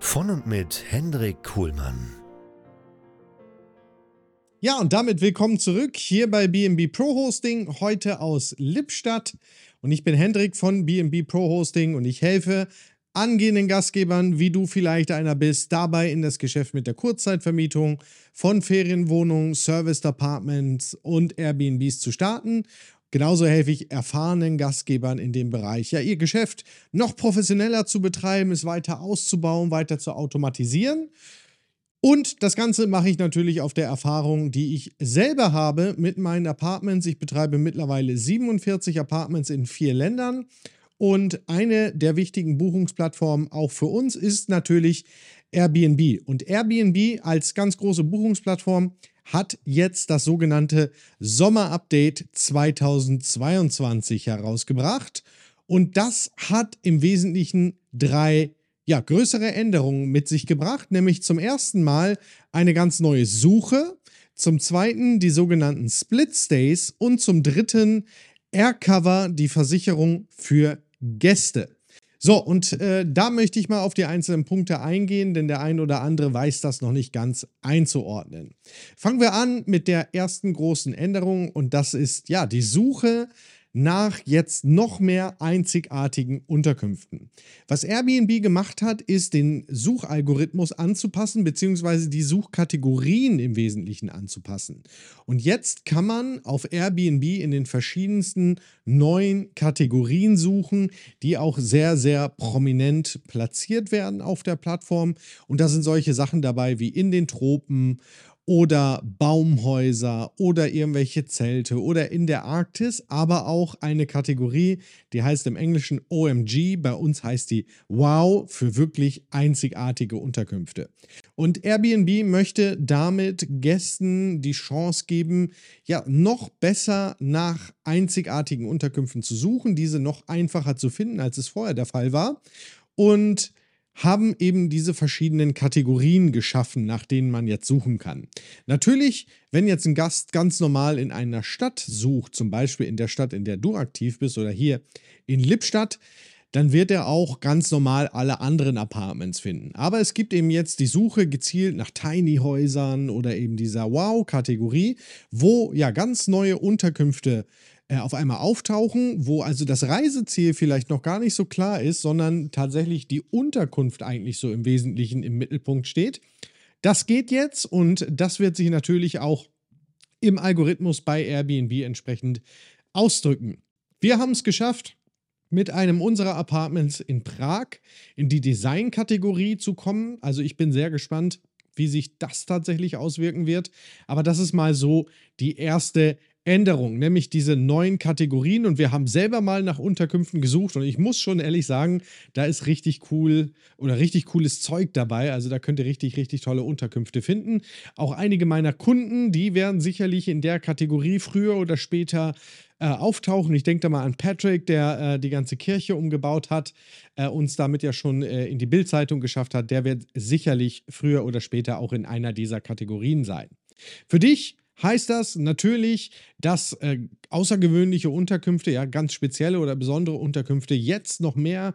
Von und mit Hendrik Kuhlmann. Ja, und damit willkommen zurück hier bei BNB Pro Hosting, heute aus Lippstadt. Und ich bin Hendrik von BNB Pro Hosting und ich helfe angehenden Gastgebern, wie du vielleicht einer bist, dabei in das Geschäft mit der Kurzzeitvermietung von Ferienwohnungen, Serviced Apartments und Airbnbs zu starten Genauso helfe ich erfahrenen Gastgebern in dem Bereich, ja, ihr Geschäft noch professioneller zu betreiben, es weiter auszubauen, weiter zu automatisieren. Und das Ganze mache ich natürlich auf der Erfahrung, die ich selber habe mit meinen Apartments. Ich betreibe mittlerweile 47 Apartments in vier Ländern. Und eine der wichtigen Buchungsplattformen auch für uns ist natürlich Airbnb. Und Airbnb als ganz große Buchungsplattform hat jetzt das sogenannte Sommerupdate 2022 herausgebracht. Und das hat im Wesentlichen drei ja, größere Änderungen mit sich gebracht, nämlich zum ersten Mal eine ganz neue Suche, zum zweiten die sogenannten Split Stays und zum dritten Aircover, die Versicherung für Gäste. So, und äh, da möchte ich mal auf die einzelnen Punkte eingehen, denn der ein oder andere weiß das noch nicht ganz einzuordnen. Fangen wir an mit der ersten großen Änderung und das ist ja die Suche nach jetzt noch mehr einzigartigen Unterkünften. Was Airbnb gemacht hat, ist den Suchalgorithmus anzupassen, beziehungsweise die Suchkategorien im Wesentlichen anzupassen. Und jetzt kann man auf Airbnb in den verschiedensten neuen Kategorien suchen, die auch sehr, sehr prominent platziert werden auf der Plattform. Und da sind solche Sachen dabei wie in den Tropen oder Baumhäuser oder irgendwelche Zelte oder in der Arktis, aber auch eine Kategorie, die heißt im Englischen OMG, bei uns heißt die Wow für wirklich einzigartige Unterkünfte. Und Airbnb möchte damit Gästen die Chance geben, ja, noch besser nach einzigartigen Unterkünften zu suchen, diese noch einfacher zu finden, als es vorher der Fall war. Und haben eben diese verschiedenen Kategorien geschaffen, nach denen man jetzt suchen kann. Natürlich, wenn jetzt ein Gast ganz normal in einer Stadt sucht, zum Beispiel in der Stadt, in der du aktiv bist oder hier in Lippstadt, dann wird er auch ganz normal alle anderen Apartments finden. Aber es gibt eben jetzt die Suche gezielt nach Tiny-Häusern oder eben dieser Wow-Kategorie, wo ja ganz neue Unterkünfte äh, auf einmal auftauchen, wo also das Reiseziel vielleicht noch gar nicht so klar ist, sondern tatsächlich die Unterkunft eigentlich so im Wesentlichen im Mittelpunkt steht. Das geht jetzt und das wird sich natürlich auch im Algorithmus bei Airbnb entsprechend ausdrücken. Wir haben es geschafft, mit einem unserer Apartments in Prag in die Design-Kategorie zu kommen. Also ich bin sehr gespannt, wie sich das tatsächlich auswirken wird. Aber das ist mal so die erste Änderung, nämlich diese neuen Kategorien. Und wir haben selber mal nach Unterkünften gesucht. Und ich muss schon ehrlich sagen, da ist richtig cool oder richtig cooles Zeug dabei. Also da könnt ihr richtig, richtig tolle Unterkünfte finden. Auch einige meiner Kunden, die werden sicherlich in der Kategorie früher oder später äh, auftauchen. Ich denke da mal an Patrick, der äh, die ganze Kirche umgebaut hat, äh, uns damit ja schon äh, in die Bildzeitung geschafft hat. Der wird sicherlich früher oder später auch in einer dieser Kategorien sein. Für dich heißt das natürlich, dass äh, außergewöhnliche Unterkünfte, ja ganz spezielle oder besondere Unterkünfte jetzt noch mehr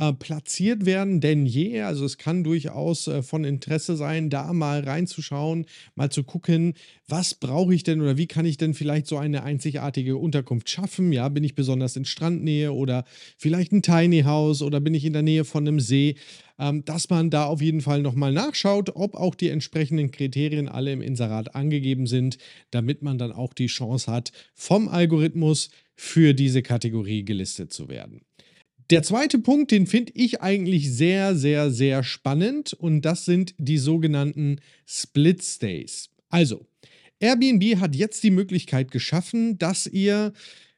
äh, platziert werden denn je. Also es kann durchaus äh, von Interesse sein, da mal reinzuschauen, mal zu gucken, was brauche ich denn oder wie kann ich denn vielleicht so eine einzigartige Unterkunft schaffen? Ja, bin ich besonders in Strandnähe oder vielleicht ein Tiny House oder bin ich in der Nähe von einem See? Ähm, dass man da auf jeden Fall nochmal nachschaut, ob auch die entsprechenden Kriterien alle im Inserat angegeben sind, damit man dann auch die Chance hat, vom Algorithmus für diese Kategorie gelistet zu werden. Der zweite Punkt, den finde ich eigentlich sehr, sehr, sehr spannend und das sind die sogenannten Split Stays. Also, Airbnb hat jetzt die Möglichkeit geschaffen, dass ihr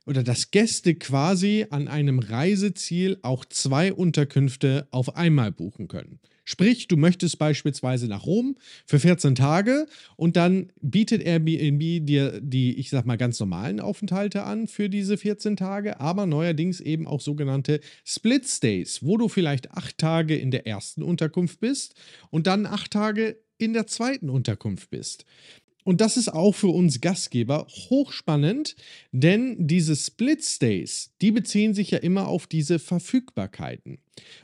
oder dass Gäste quasi an einem Reiseziel auch zwei Unterkünfte auf einmal buchen können. Sprich, du möchtest beispielsweise nach Rom für 14 Tage und dann bietet Airbnb dir die, ich sag mal, ganz normalen Aufenthalte an für diese 14 Tage, aber neuerdings eben auch sogenannte Split Stays, wo du vielleicht acht Tage in der ersten Unterkunft bist und dann acht Tage in der zweiten Unterkunft bist. Und das ist auch für uns Gastgeber hochspannend, denn diese Split Stays, die beziehen sich ja immer auf diese Verfügbarkeiten.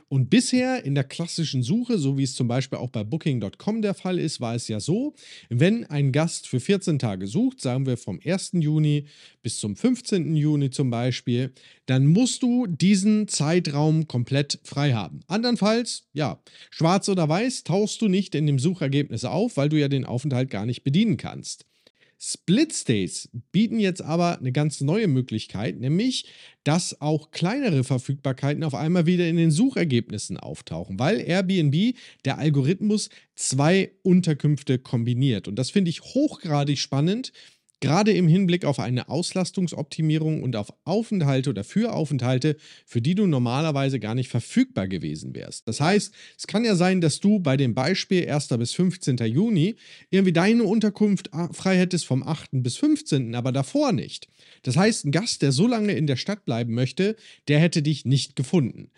Und bisher in der klassischen Suche, so wie es zum Beispiel auch bei Booking.com der Fall ist, war es ja so, wenn ein Gast für 14 Tage sucht, sagen wir vom 1. Juni bis zum 15. Juni zum Beispiel, dann musst du diesen Zeitraum komplett frei haben. Andernfalls, ja, schwarz oder weiß, tauchst du nicht in dem Suchergebnis auf, weil du ja den Aufenthalt gar nicht bedienen kannst. Split Stays bieten jetzt aber eine ganz neue Möglichkeit, nämlich, dass auch kleinere Verfügbarkeiten auf einmal wieder in den Suchergebnissen auftauchen, weil Airbnb, der Algorithmus, zwei Unterkünfte kombiniert. Und das finde ich hochgradig spannend, Gerade im Hinblick auf eine Auslastungsoptimierung und auf Aufenthalte oder für Aufenthalte, für die du normalerweise gar nicht verfügbar gewesen wärst. Das heißt, es kann ja sein, dass du bei dem Beispiel 1. bis 15. Juni irgendwie deine Unterkunft ah, frei hättest vom 8. bis 15., aber davor nicht. Das heißt, ein Gast, der so lange in der Stadt bleiben möchte, der hätte dich nicht gefunden.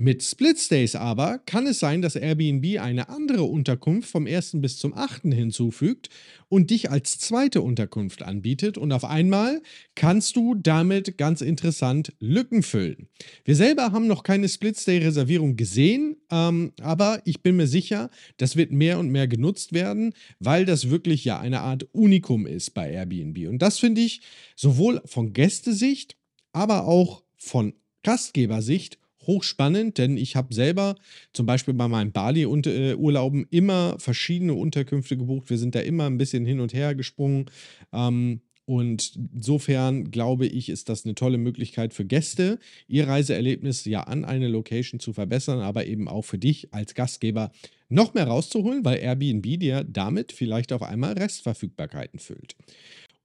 Mit Splitstays aber kann es sein, dass Airbnb eine andere Unterkunft vom 1. bis zum 8. hinzufügt und dich als zweite Unterkunft anbietet und auf einmal kannst du damit ganz interessant Lücken füllen. Wir selber haben noch keine Splitstay-Reservierung gesehen, ähm, aber ich bin mir sicher, das wird mehr und mehr genutzt werden, weil das wirklich ja eine Art Unikum ist bei Airbnb. Und das finde ich sowohl von Gästesicht, aber auch von Gastgebersicht hochspannend, denn ich habe selber zum Beispiel bei meinen Bali-Urlauben immer verschiedene Unterkünfte gebucht. Wir sind da immer ein bisschen hin und her gesprungen. Ähm, und insofern glaube ich, ist das eine tolle Möglichkeit für Gäste, ihr Reiseerlebnis ja an eine Location zu verbessern, aber eben auch für dich als Gastgeber noch mehr rauszuholen, weil Airbnb dir damit vielleicht auf einmal Restverfügbarkeiten füllt.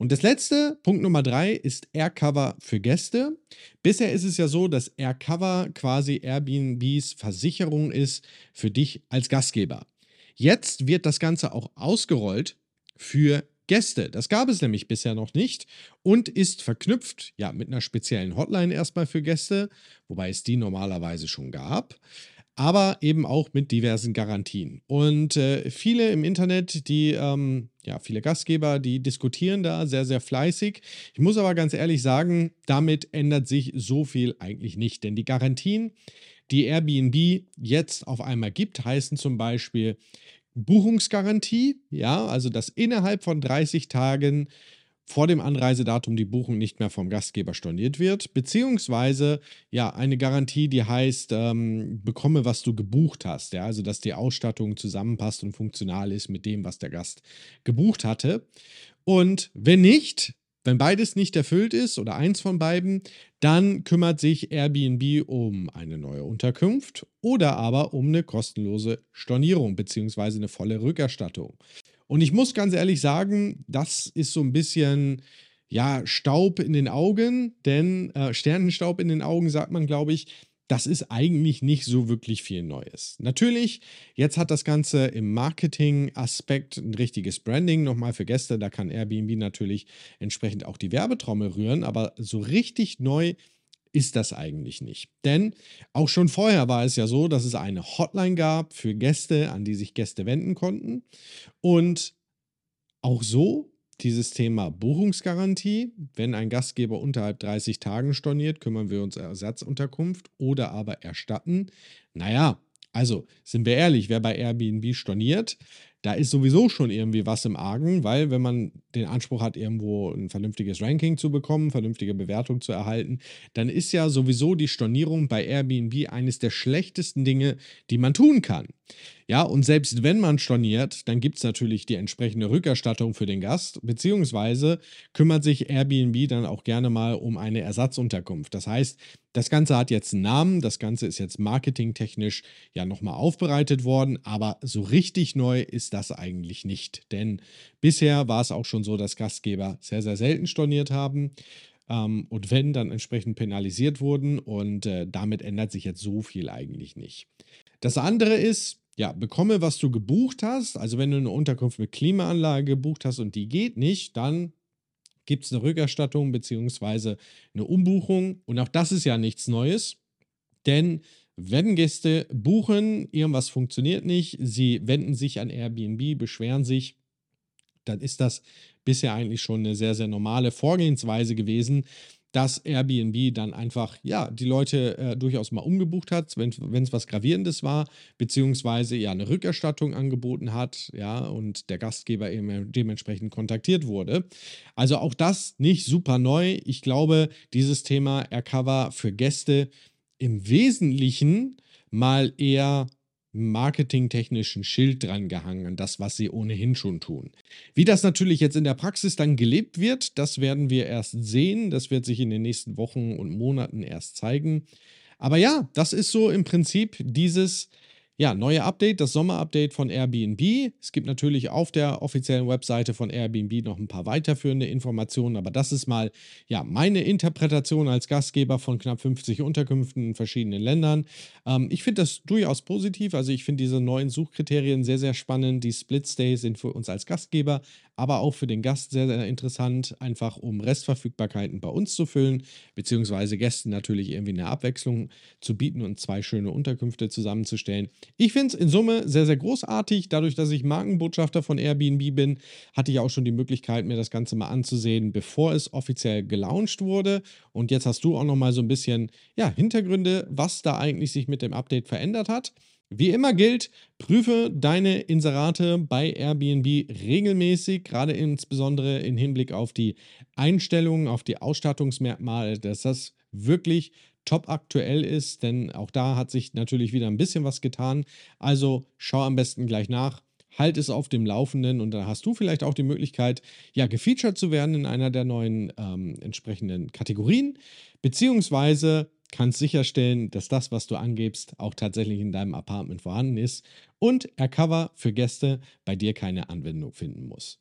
Und das letzte, Punkt Nummer drei, ist Aircover für Gäste. Bisher ist es ja so, dass Aircover quasi Airbnbs Versicherung ist für dich als Gastgeber. Jetzt wird das Ganze auch ausgerollt für Gäste. Das gab es nämlich bisher noch nicht und ist verknüpft ja mit einer speziellen Hotline erstmal für Gäste, wobei es die normalerweise schon gab aber eben auch mit diversen Garantien. Und äh, viele im Internet, die, ähm, ja, viele Gastgeber, die diskutieren da sehr, sehr fleißig. Ich muss aber ganz ehrlich sagen, damit ändert sich so viel eigentlich nicht, denn die Garantien, die Airbnb jetzt auf einmal gibt, heißen zum Beispiel Buchungsgarantie, ja, also dass innerhalb von 30 Tagen vor dem Anreisedatum die Buchung nicht mehr vom Gastgeber storniert wird, beziehungsweise ja eine Garantie, die heißt, ähm, bekomme, was du gebucht hast, ja, also dass die Ausstattung zusammenpasst und funktional ist mit dem, was der Gast gebucht hatte. Und wenn nicht, wenn beides nicht erfüllt ist oder eins von beiden, dann kümmert sich Airbnb um eine neue Unterkunft oder aber um eine kostenlose Stornierung beziehungsweise eine volle Rückerstattung. Und ich muss ganz ehrlich sagen, das ist so ein bisschen, ja, Staub in den Augen, denn äh, Sternenstaub in den Augen sagt man, glaube ich. Das ist eigentlich nicht so wirklich viel Neues. Natürlich, jetzt hat das Ganze im Marketing-Aspekt ein richtiges Branding nochmal für Gäste. Da kann Airbnb natürlich entsprechend auch die Werbetrommel rühren, aber so richtig neu ist das eigentlich nicht. Denn auch schon vorher war es ja so, dass es eine Hotline gab für Gäste, an die sich Gäste wenden konnten. Und auch so, dieses Thema Buchungsgarantie. Wenn ein Gastgeber unterhalb 30 Tagen storniert, kümmern wir uns Ersatzunterkunft oder aber erstatten. Naja, also sind wir ehrlich, wer bei Airbnb storniert, da ist sowieso schon irgendwie was im Argen, weil wenn man den Anspruch hat, irgendwo ein vernünftiges Ranking zu bekommen, vernünftige Bewertung zu erhalten, dann ist ja sowieso die Stornierung bei Airbnb eines der schlechtesten Dinge, die man tun kann. Ja, und selbst wenn man storniert, dann gibt es natürlich die entsprechende Rückerstattung für den Gast, beziehungsweise kümmert sich Airbnb dann auch gerne mal um eine Ersatzunterkunft. Das heißt, das Ganze hat jetzt einen Namen, das Ganze ist jetzt marketingtechnisch ja nochmal aufbereitet worden, aber so richtig neu ist das eigentlich nicht. Denn bisher war es auch schon so, dass Gastgeber sehr, sehr selten storniert haben ähm, und wenn, dann entsprechend penalisiert wurden und äh, damit ändert sich jetzt so viel eigentlich nicht. Das andere ist, ja, bekomme, was du gebucht hast. Also wenn du eine Unterkunft mit Klimaanlage gebucht hast und die geht nicht, dann gibt es eine Rückerstattung bzw. eine Umbuchung. Und auch das ist ja nichts Neues, denn wenn Gäste buchen, irgendwas funktioniert nicht, sie wenden sich an Airbnb, beschweren sich, dann ist das bisher eigentlich schon eine sehr, sehr normale Vorgehensweise gewesen, dass Airbnb dann einfach, ja, die Leute äh, durchaus mal umgebucht hat, wenn es was Gravierendes war, beziehungsweise ja eine Rückerstattung angeboten hat, ja, und der Gastgeber eben dementsprechend kontaktiert wurde. Also auch das nicht super neu. Ich glaube, dieses Thema Aircover für Gäste im Wesentlichen mal eher marketingtechnischen Schild dran gehangen an das, was sie ohnehin schon tun. Wie das natürlich jetzt in der Praxis dann gelebt wird, das werden wir erst sehen. Das wird sich in den nächsten Wochen und Monaten erst zeigen. Aber ja, das ist so im Prinzip dieses ja, neue Update, das Sommer-Update von Airbnb. Es gibt natürlich auf der offiziellen Webseite von Airbnb noch ein paar weiterführende Informationen, aber das ist mal ja meine Interpretation als Gastgeber von knapp 50 Unterkünften in verschiedenen Ländern. Ähm, ich finde das durchaus positiv. Also ich finde diese neuen Suchkriterien sehr, sehr spannend. Die Split Stays sind für uns als Gastgeber aber auch für den Gast sehr, sehr interessant, einfach um Restverfügbarkeiten bei uns zu füllen, beziehungsweise Gästen natürlich irgendwie eine Abwechslung zu bieten und zwei schöne Unterkünfte zusammenzustellen. Ich finde es in Summe sehr, sehr großartig. Dadurch, dass ich Markenbotschafter von Airbnb bin, hatte ich auch schon die Möglichkeit, mir das Ganze mal anzusehen, bevor es offiziell gelauncht wurde. Und jetzt hast du auch noch mal so ein bisschen ja, Hintergründe, was da eigentlich sich mit dem Update verändert hat. Wie immer gilt, prüfe deine Inserate bei Airbnb regelmäßig, gerade insbesondere im Hinblick auf die Einstellungen, auf die Ausstattungsmerkmale, dass das wirklich top aktuell ist, denn auch da hat sich natürlich wieder ein bisschen was getan. Also schau am besten gleich nach, halt es auf dem Laufenden und dann hast du vielleicht auch die Möglichkeit, ja, gefeatured zu werden in einer der neuen ähm, entsprechenden Kategorien, beziehungsweise kannst sicherstellen, dass das, was du angibst, auch tatsächlich in deinem Apartment vorhanden ist und Aircover für Gäste bei dir keine Anwendung finden muss.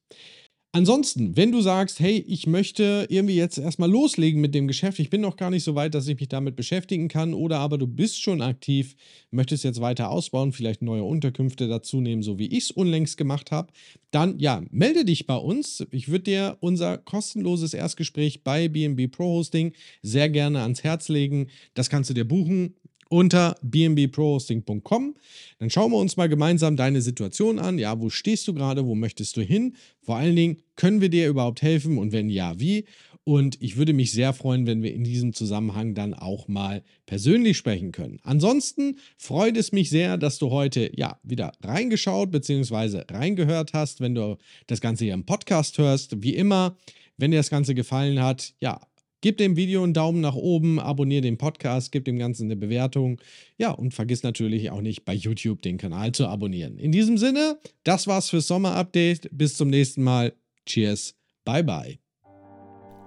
Ansonsten, wenn du sagst, hey, ich möchte irgendwie jetzt erstmal loslegen mit dem Geschäft, ich bin noch gar nicht so weit, dass ich mich damit beschäftigen kann, oder aber du bist schon aktiv, möchtest jetzt weiter ausbauen, vielleicht neue Unterkünfte dazu nehmen, so wie ich es unlängst gemacht habe, dann ja, melde dich bei uns. Ich würde dir unser kostenloses Erstgespräch bei BNB Pro Hosting sehr gerne ans Herz legen. Das kannst du dir buchen unter bnbprohosting.com. Dann schauen wir uns mal gemeinsam deine Situation an. Ja, wo stehst du gerade? Wo möchtest du hin? Vor allen Dingen, können wir dir überhaupt helfen? Und wenn ja, wie? Und ich würde mich sehr freuen, wenn wir in diesem Zusammenhang dann auch mal persönlich sprechen können. Ansonsten freut es mich sehr, dass du heute ja wieder reingeschaut bzw. reingehört hast, wenn du das Ganze hier im Podcast hörst. Wie immer, wenn dir das Ganze gefallen hat, ja, Gib dem Video einen Daumen nach oben, abonniere den Podcast, gib dem Ganzen eine Bewertung. Ja, und vergiss natürlich auch nicht bei YouTube den Kanal zu abonnieren. In diesem Sinne, das war's fürs Sommer-Update. Bis zum nächsten Mal. Cheers. Bye bye.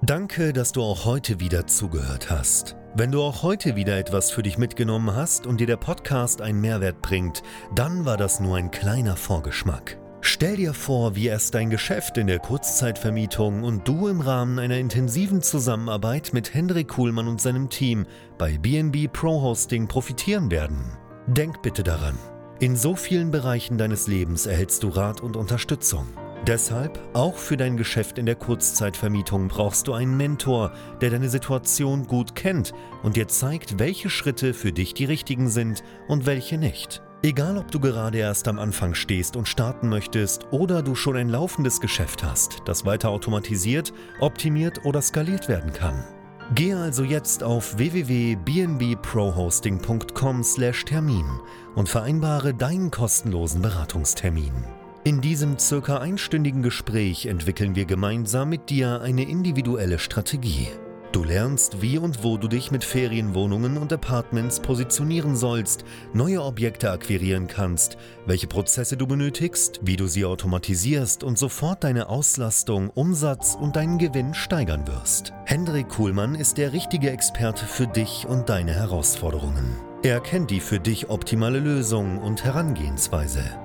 Danke, dass du auch heute wieder zugehört hast. Wenn du auch heute wieder etwas für dich mitgenommen hast und dir der Podcast einen Mehrwert bringt, dann war das nur ein kleiner Vorgeschmack. Stell dir vor, wie erst dein Geschäft in der Kurzzeitvermietung und du im Rahmen einer intensiven Zusammenarbeit mit Hendrik Kuhlmann und seinem Team bei BNB Pro Hosting profitieren werden. Denk bitte daran. In so vielen Bereichen deines Lebens erhältst du Rat und Unterstützung. Deshalb, auch für dein Geschäft in der Kurzzeitvermietung brauchst du einen Mentor, der deine Situation gut kennt und dir zeigt, welche Schritte für dich die richtigen sind und welche nicht. Egal, ob du gerade erst am Anfang stehst und starten möchtest oder du schon ein laufendes Geschäft hast, das weiter automatisiert, optimiert oder skaliert werden kann. Gehe also jetzt auf www.bnbprohosting.com/termin und vereinbare deinen kostenlosen Beratungstermin. In diesem circa einstündigen Gespräch entwickeln wir gemeinsam mit dir eine individuelle Strategie. Du lernst, wie und wo du dich mit Ferienwohnungen und Apartments positionieren sollst, neue Objekte akquirieren kannst, welche Prozesse du benötigst, wie du sie automatisierst und sofort deine Auslastung, Umsatz und deinen Gewinn steigern wirst. Hendrik Kuhlmann ist der richtige Experte für dich und deine Herausforderungen. Er kennt die für dich optimale Lösung und Herangehensweise.